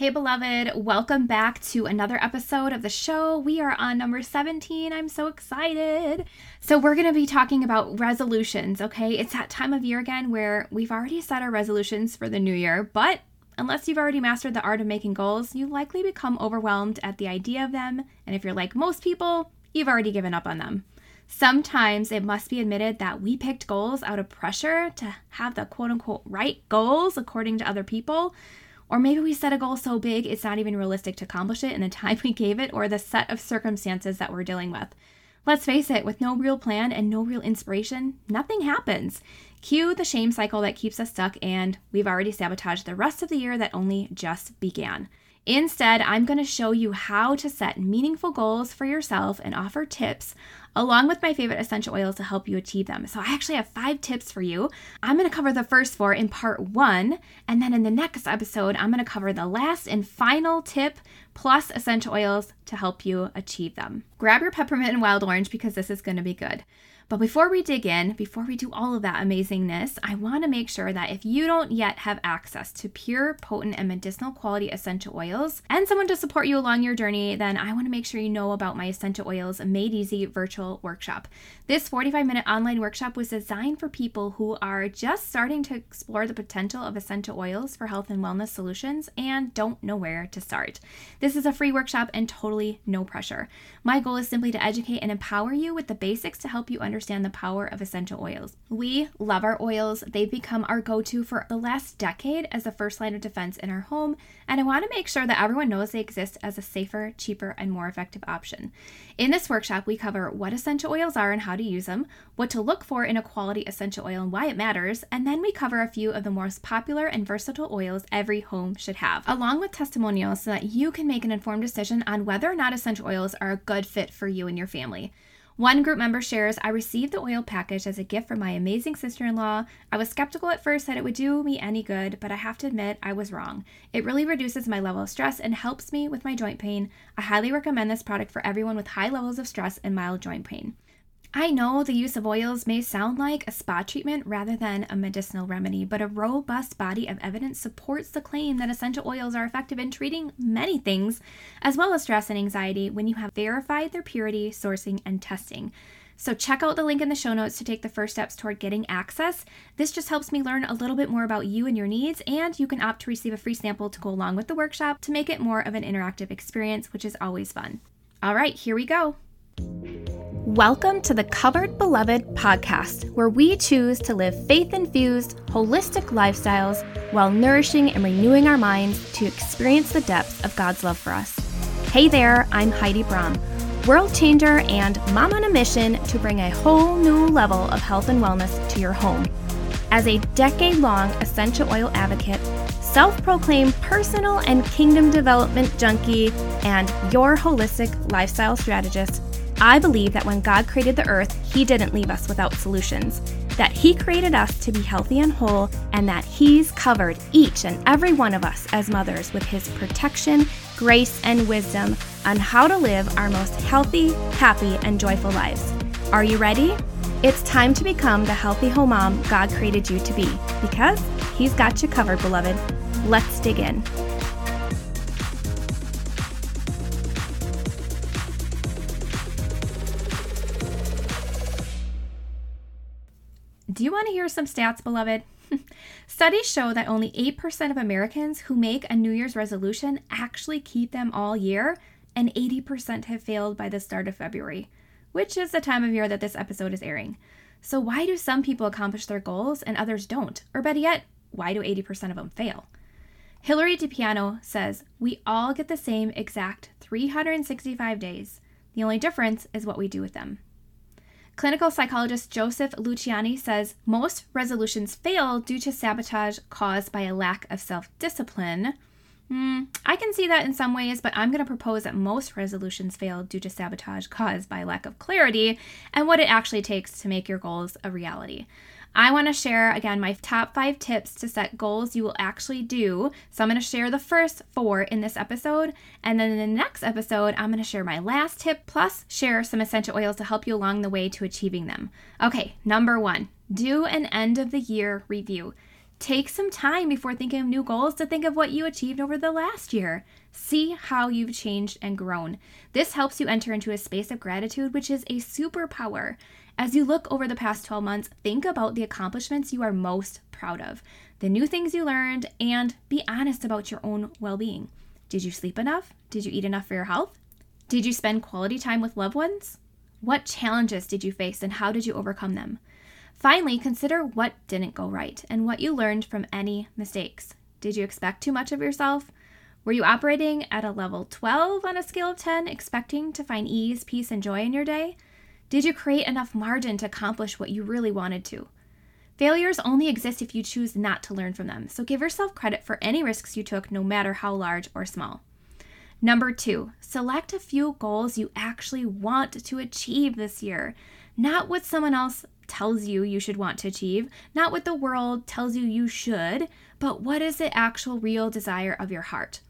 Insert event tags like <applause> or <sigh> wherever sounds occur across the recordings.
Hey, beloved, welcome back to another episode of the show. We are on number 17. I'm so excited. So, we're going to be talking about resolutions, okay? It's that time of year again where we've already set our resolutions for the new year, but unless you've already mastered the art of making goals, you likely become overwhelmed at the idea of them. And if you're like most people, you've already given up on them. Sometimes it must be admitted that we picked goals out of pressure to have the quote unquote right goals according to other people. Or maybe we set a goal so big it's not even realistic to accomplish it in the time we gave it or the set of circumstances that we're dealing with. Let's face it, with no real plan and no real inspiration, nothing happens. Cue the shame cycle that keeps us stuck, and we've already sabotaged the rest of the year that only just began. Instead, I'm going to show you how to set meaningful goals for yourself and offer tips along with my favorite essential oils to help you achieve them. So, I actually have five tips for you. I'm going to cover the first four in part one, and then in the next episode, I'm going to cover the last and final tip plus essential oils to help you achieve them. Grab your peppermint and wild orange because this is going to be good. But before we dig in, before we do all of that amazingness, I want to make sure that if you don't yet have access to pure, potent, and medicinal quality essential oils and someone to support you along your journey, then I want to make sure you know about my Essential Oils Made Easy virtual workshop. This 45 minute online workshop was designed for people who are just starting to explore the potential of essential oils for health and wellness solutions and don't know where to start. This is a free workshop and totally no pressure. My goal is simply to educate and empower you with the basics to help you understand understand the power of essential oils. We love our oils. They've become our go to for the last decade as the first line of defense in our home, and I want to make sure that everyone knows they exist as a safer, cheaper, and more effective option. In this workshop, we cover what essential oils are and how to use them, what to look for in a quality essential oil and why it matters, and then we cover a few of the most popular and versatile oils every home should have, along with testimonials so that you can make an informed decision on whether or not essential oils are a good fit for you and your family. One group member shares, I received the oil package as a gift from my amazing sister in law. I was skeptical at first that it would do me any good, but I have to admit I was wrong. It really reduces my level of stress and helps me with my joint pain. I highly recommend this product for everyone with high levels of stress and mild joint pain. I know the use of oils may sound like a spa treatment rather than a medicinal remedy, but a robust body of evidence supports the claim that essential oils are effective in treating many things, as well as stress and anxiety, when you have verified their purity, sourcing, and testing. So, check out the link in the show notes to take the first steps toward getting access. This just helps me learn a little bit more about you and your needs, and you can opt to receive a free sample to go along with the workshop to make it more of an interactive experience, which is always fun. All right, here we go. Welcome to the Covered Beloved podcast, where we choose to live faith infused, holistic lifestyles while nourishing and renewing our minds to experience the depths of God's love for us. Hey there, I'm Heidi Brom, world changer and mom on a mission to bring a whole new level of health and wellness to your home. As a decade long essential oil advocate, self proclaimed personal and kingdom development junkie, and your holistic lifestyle strategist, I believe that when God created the earth, He didn't leave us without solutions, that He created us to be healthy and whole, and that He's covered each and every one of us as mothers with His protection, grace, and wisdom on how to live our most healthy, happy, and joyful lives. Are you ready? It's time to become the healthy home mom God created you to be because He's got you covered, beloved. Let's dig in. Do you want to hear some stats, beloved? <laughs> Studies show that only 8% of Americans who make a New Year's resolution actually keep them all year, and 80% have failed by the start of February, which is the time of year that this episode is airing. So, why do some people accomplish their goals and others don't? Or better yet, why do 80% of them fail? Hilary DePiano says, We all get the same exact 365 days. The only difference is what we do with them. Clinical psychologist Joseph Luciani says most resolutions fail due to sabotage caused by a lack of self discipline. Mm, I can see that in some ways, but I'm going to propose that most resolutions fail due to sabotage caused by lack of clarity and what it actually takes to make your goals a reality. I want to share again my top five tips to set goals you will actually do. So I'm going to share the first four in this episode. And then in the next episode, I'm going to share my last tip plus share some essential oils to help you along the way to achieving them. Okay, number one, do an end of the year review. Take some time before thinking of new goals to think of what you achieved over the last year. See how you've changed and grown. This helps you enter into a space of gratitude, which is a superpower. As you look over the past 12 months, think about the accomplishments you are most proud of, the new things you learned, and be honest about your own well being. Did you sleep enough? Did you eat enough for your health? Did you spend quality time with loved ones? What challenges did you face and how did you overcome them? Finally, consider what didn't go right and what you learned from any mistakes. Did you expect too much of yourself? Were you operating at a level 12 on a scale of 10, expecting to find ease, peace, and joy in your day? Did you create enough margin to accomplish what you really wanted to? Failures only exist if you choose not to learn from them, so give yourself credit for any risks you took, no matter how large or small. Number two, select a few goals you actually want to achieve this year, not what someone else tells you you should want to achieve, not what the world tells you you should, but what is the actual real desire of your heart.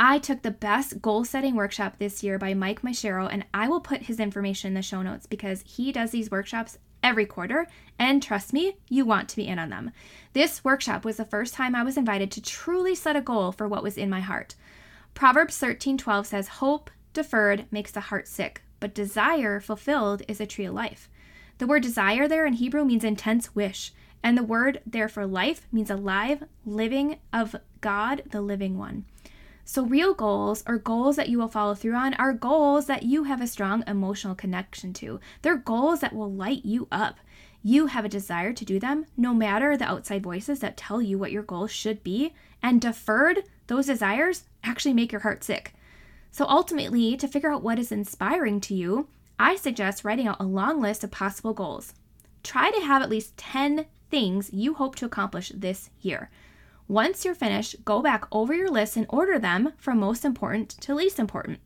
I took the best goal setting workshop this year by Mike Michero, and I will put his information in the show notes because he does these workshops every quarter. And trust me, you want to be in on them. This workshop was the first time I was invited to truly set a goal for what was in my heart. Proverbs 13:12 says, "Hope deferred makes the heart sick, but desire fulfilled is a tree of life." The word desire there in Hebrew means intense wish, and the word there for life means alive, living of God, the living one. So, real goals or goals that you will follow through on are goals that you have a strong emotional connection to. They're goals that will light you up. You have a desire to do them, no matter the outside voices that tell you what your goals should be. And deferred, those desires actually make your heart sick. So, ultimately, to figure out what is inspiring to you, I suggest writing out a long list of possible goals. Try to have at least 10 things you hope to accomplish this year. Once you're finished, go back over your list and order them from most important to least important.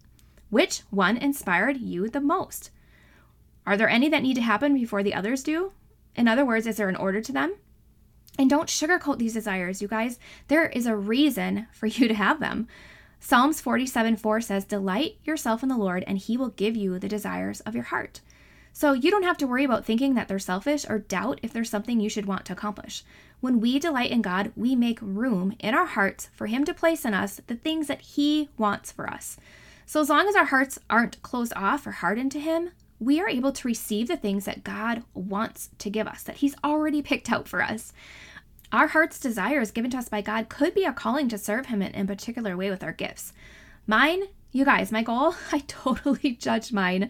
Which one inspired you the most? Are there any that need to happen before the others do? In other words, is there an order to them? And don't sugarcoat these desires, you guys. There is a reason for <laughs> you to have them. Psalms 47 4 says, Delight yourself in the Lord, and he will give you the desires of your heart. So you don't have to worry about thinking that they're selfish or doubt if there's something you should want to accomplish. When we delight in God, we make room in our hearts for Him to place in us the things that He wants for us. So as long as our hearts aren't closed off or hardened to Him, we are able to receive the things that God wants to give us, that He's already picked out for us. Our heart's desires given to us by God could be a calling to serve Him in a particular way with our gifts. Mine you guys, my goal, <laughs> I totally <laughs> judged mine.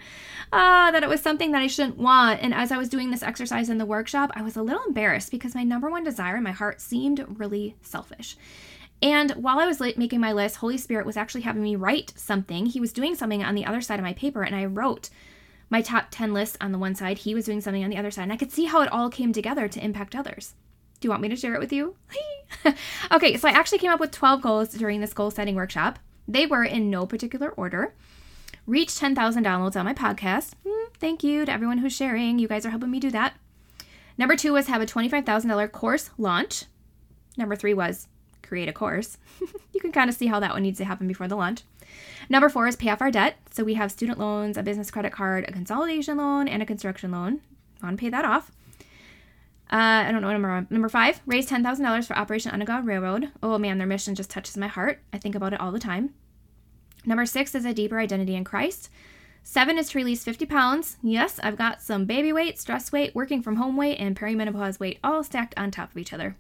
Uh, that it was something that I shouldn't want. And as I was doing this exercise in the workshop, I was a little embarrassed because my number one desire in my heart seemed really selfish. And while I was making my list, Holy Spirit was actually having me write something. He was doing something on the other side of my paper, and I wrote my top 10 list on the one side. He was doing something on the other side, and I could see how it all came together to impact others. Do you want me to share it with you? <laughs> okay, so I actually came up with 12 goals during this goal setting workshop. They were in no particular order. Reached 10,000 downloads on my podcast. Mm, thank you to everyone who's sharing. You guys are helping me do that. Number two was have a $25,000 course launch. Number three was create a course. <laughs> you can kind of see how that one needs to happen before the launch. Number four is pay off our debt. So we have student loans, a business credit card, a consolidation loan, and a construction loan. Want to pay that off. Uh, I don't know number number five. Raise ten thousand dollars for Operation Underground Railroad. Oh man, their mission just touches my heart. I think about it all the time. Number six is a deeper identity in Christ. Seven is to release 50 pounds. Yes, I've got some baby weight, stress weight, working from home weight, and perimenopause weight all stacked on top of each other.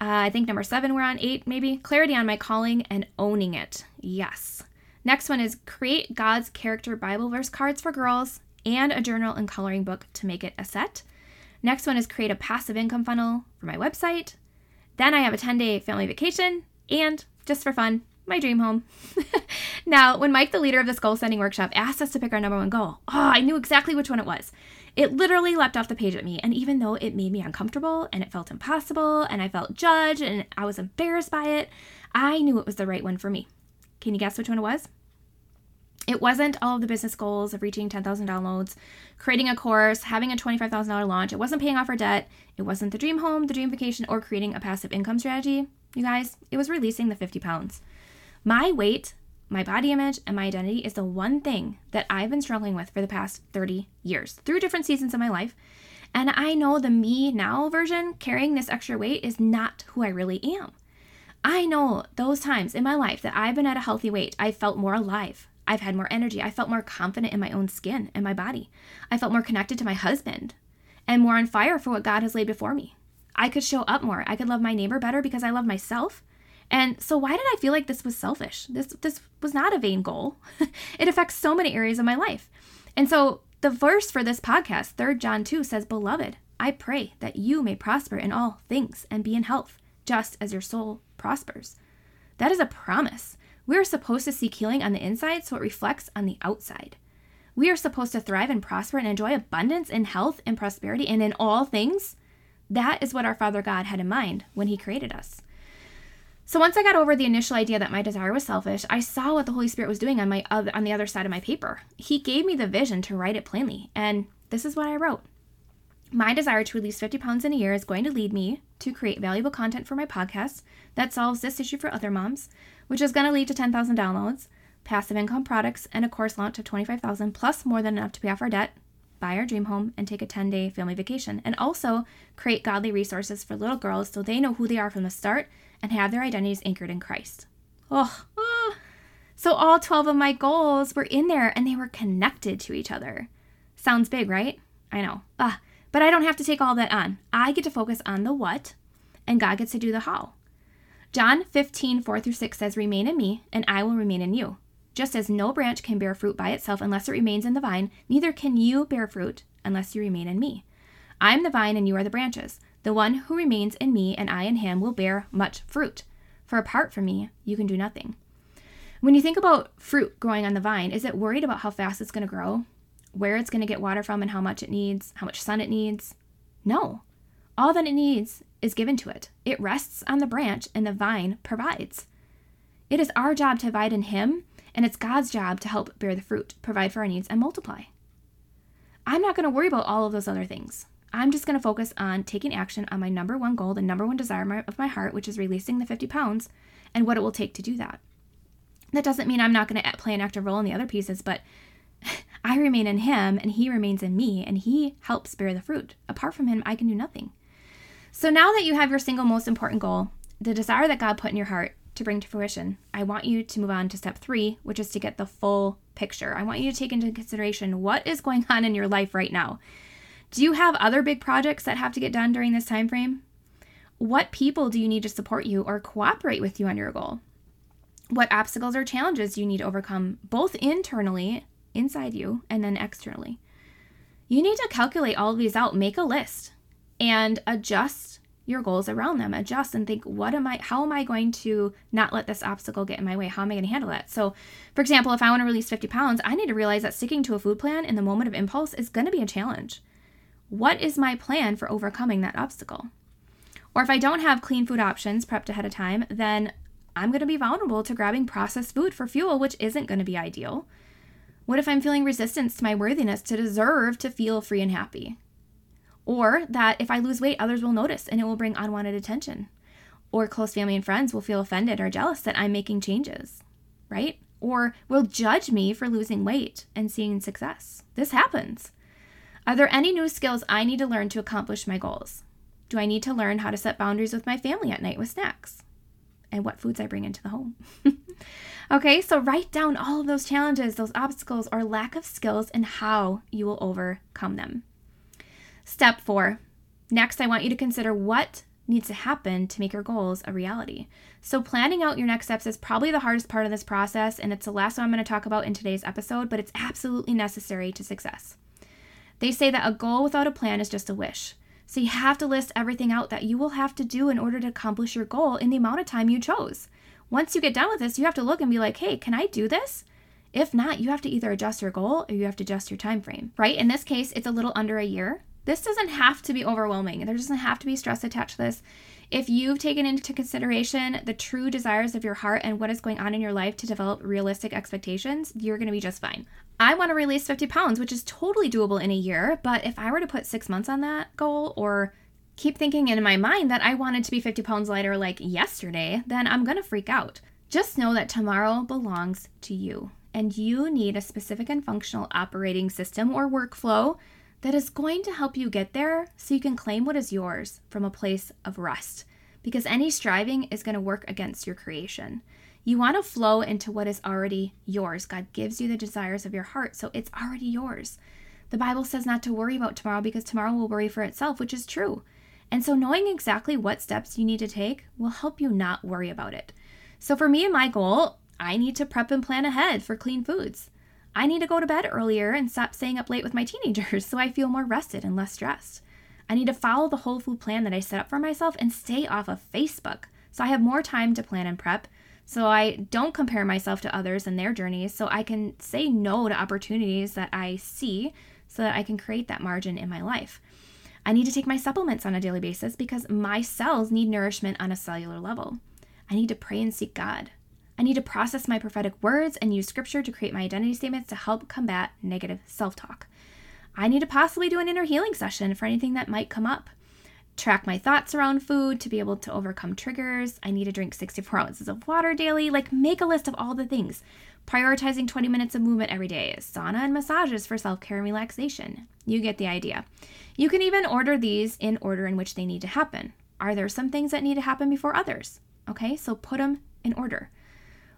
Uh, I think number seven, we're on eight, maybe. Clarity on my calling and owning it. Yes. Next one is create God's character Bible verse cards for girls and a journal and coloring book to make it a set. Next one is create a passive income funnel for my website. Then I have a 10 day family vacation and just for fun, my dream home. <laughs> now, when Mike, the leader of this goal setting workshop, asked us to pick our number one goal, oh, I knew exactly which one it was. It literally leapt off the page at me. And even though it made me uncomfortable and it felt impossible and I felt judged and I was embarrassed by it, I knew it was the right one for me. Can you guess which one it was? It wasn't all of the business goals of reaching 10,000 downloads, creating a course, having a $25,000 launch. It wasn't paying off our debt. It wasn't the dream home, the dream vacation, or creating a passive income strategy. You guys, it was releasing the 50 pounds. My weight, my body image, and my identity is the one thing that I've been struggling with for the past 30 years through different seasons of my life. And I know the me now version carrying this extra weight is not who I really am. I know those times in my life that I've been at a healthy weight, I felt more alive. I've had more energy. I felt more confident in my own skin and my body. I felt more connected to my husband and more on fire for what God has laid before me. I could show up more. I could love my neighbor better because I love myself. And so why did I feel like this was selfish? This this was not a vain goal. <laughs> it affects so many areas of my life. And so the verse for this podcast, 3 John 2 says, "Beloved, I pray that you may prosper in all things and be in health, just as your soul prospers." That is a promise. We are supposed to seek healing on the inside so it reflects on the outside. We are supposed to thrive and prosper and enjoy abundance in health and prosperity and in all things. That is what our Father God had in mind when He created us. So once I got over the initial idea that my desire was selfish, I saw what the Holy Spirit was doing on my on the other side of my paper. He gave me the vision to write it plainly, and this is what I wrote. My desire to release 50 pounds in a year is going to lead me to create valuable content for my podcast that solves this issue for other moms, which is going to lead to 10,000 downloads, passive income products, and a course launch of 25,000 plus more than enough to pay off our debt, buy our dream home, and take a 10-day family vacation, and also create godly resources for little girls so they know who they are from the start and have their identities anchored in Christ. Oh, oh. So all 12 of my goals were in there and they were connected to each other. Sounds big, right? I know. Ah, but I don't have to take all that on. I get to focus on the what, and God gets to do the how. John 15, 4 through 6 says, Remain in me, and I will remain in you. Just as no branch can bear fruit by itself unless it remains in the vine, neither can you bear fruit unless you remain in me. I am the vine, and you are the branches. The one who remains in me, and I in him, will bear much fruit. For apart from me, you can do nothing. When you think about fruit growing on the vine, is it worried about how fast it's going to grow? Where it's going to get water from and how much it needs? How much sun it needs? No. All that it needs is given to it. It rests on the branch, and the vine provides. It is our job to abide in Him, and it's God's job to help bear the fruit, provide for our needs, and multiply. I'm not going to worry about all of those other things. I'm just going to focus on taking action on my number one goal, the number one desire of my heart, which is releasing the 50 pounds, and what it will take to do that. That doesn't mean I'm not going to play an active role in the other pieces, but <laughs> I remain in Him and He remains in me, and He helps bear the fruit. Apart from Him, I can do nothing. So now that you have your single most important goal, the desire that God put in your heart to bring to fruition, I want you to move on to step three, which is to get the full picture. I want you to take into consideration what is going on in your life right now. Do you have other big projects that have to get done during this time frame? What people do you need to support you or cooperate with you on your goal? What obstacles or challenges do you need to overcome, both internally, inside you, and then externally? You need to calculate all of these out, make a list and adjust your goals around them. Adjust and think what am i how am i going to not let this obstacle get in my way? How am i going to handle that? So for example if i want to release 50 pounds i need to realize that sticking to a food plan in the moment of impulse is going to be a challenge. What is my plan for overcoming that obstacle? Or if i don't have clean food options prepped ahead of time then i'm going to be vulnerable to grabbing processed food for fuel which isn't going to be ideal. What if i'm feeling resistance to my worthiness to deserve to feel free and happy or that if I lose weight, others will notice and it will bring unwanted attention. Or close family and friends will feel offended or jealous that I'm making changes, right? Or will judge me for losing weight and seeing success. This happens. Are there any new skills I need to learn to accomplish my goals? Do I need to learn how to set boundaries with my family at night with snacks? And what foods I bring into the home? <laughs> okay, so write down all of those challenges, those obstacles, or lack of skills and how you will overcome them. Step four. Next, I want you to consider what needs to happen to make your goals a reality. So, planning out your next steps is probably the hardest part of this process, and it's the last one I'm going to talk about in today's episode, but it's absolutely necessary to success. They say that a goal without a plan is just a wish. So, you have to list everything out that you will have to do in order to accomplish your goal in the amount of time you chose. Once you get done with this, you have to look and be like, hey, can I do this? If not, you have to either adjust your goal or you have to adjust your time frame, right? In this case, it's a little under a year. This doesn't have to be overwhelming. There doesn't have to be stress attached to this. If you've taken into consideration the true desires of your heart and what is going on in your life to develop realistic expectations, you're going to be just fine. I want to release 50 pounds, which is totally doable in a year. But if I were to put six months on that goal or keep thinking in my mind that I wanted to be 50 pounds lighter like yesterday, then I'm going to freak out. Just know that tomorrow belongs to you, and you need a specific and functional operating system or workflow that is going to help you get there so you can claim what is yours from a place of rest. Because any striving is going to work against your creation. You want to flow into what is already yours. God gives you the desires of your heart, so it's already yours. The Bible says not to worry about tomorrow because tomorrow will worry for itself, which is true. And so, knowing exactly what steps you need to take will help you not worry about it. So, for me and my goal, I need to prep and plan ahead for clean foods. I need to go to bed earlier and stop staying up late with my teenagers <laughs> so I feel more rested and less stressed. I need to follow the whole food plan that I set up for myself and stay off of Facebook so I have more time to plan and prep so I don't compare myself to others and their journeys, so I can say no to opportunities that I see so that I can create that margin in my life. I need to take my supplements on a daily basis because my cells need nourishment on a cellular level. I need to pray and seek God. I need to process my prophetic words and use scripture to create my identity statements to help combat negative self talk. I need to possibly do an inner healing session for anything that might come up track my thoughts around food to be able to overcome triggers. I need to drink 64 ounces of water daily. Like, make a list of all the things. Prioritizing 20 minutes of movement every day, sauna and massages for self care and relaxation. You get the idea. You can even order these in order in which they need to happen. Are there some things that need to happen before others? Okay, so put them in order.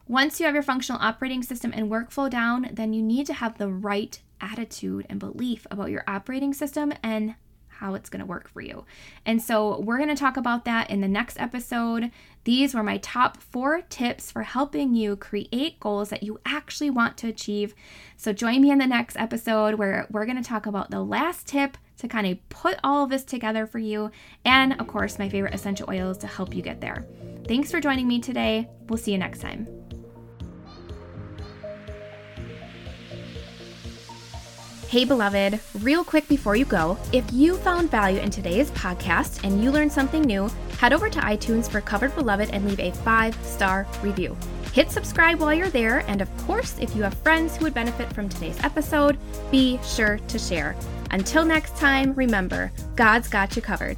Once you have your functional operating system and workflow down, then you need to have the right attitude and belief about your operating system and how it's going to work for you. And so we're going to talk about that in the next episode. These were my top four tips for helping you create goals that you actually want to achieve. So join me in the next episode where we're going to talk about the last tip to kind of put all of this together for you. And of course, my favorite essential oils to help you get there. Thanks for joining me today. We'll see you next time. Hey, beloved, real quick before you go, if you found value in today's podcast and you learned something new, head over to iTunes for Covered Beloved and leave a five star review. Hit subscribe while you're there, and of course, if you have friends who would benefit from today's episode, be sure to share. Until next time, remember, God's got you covered.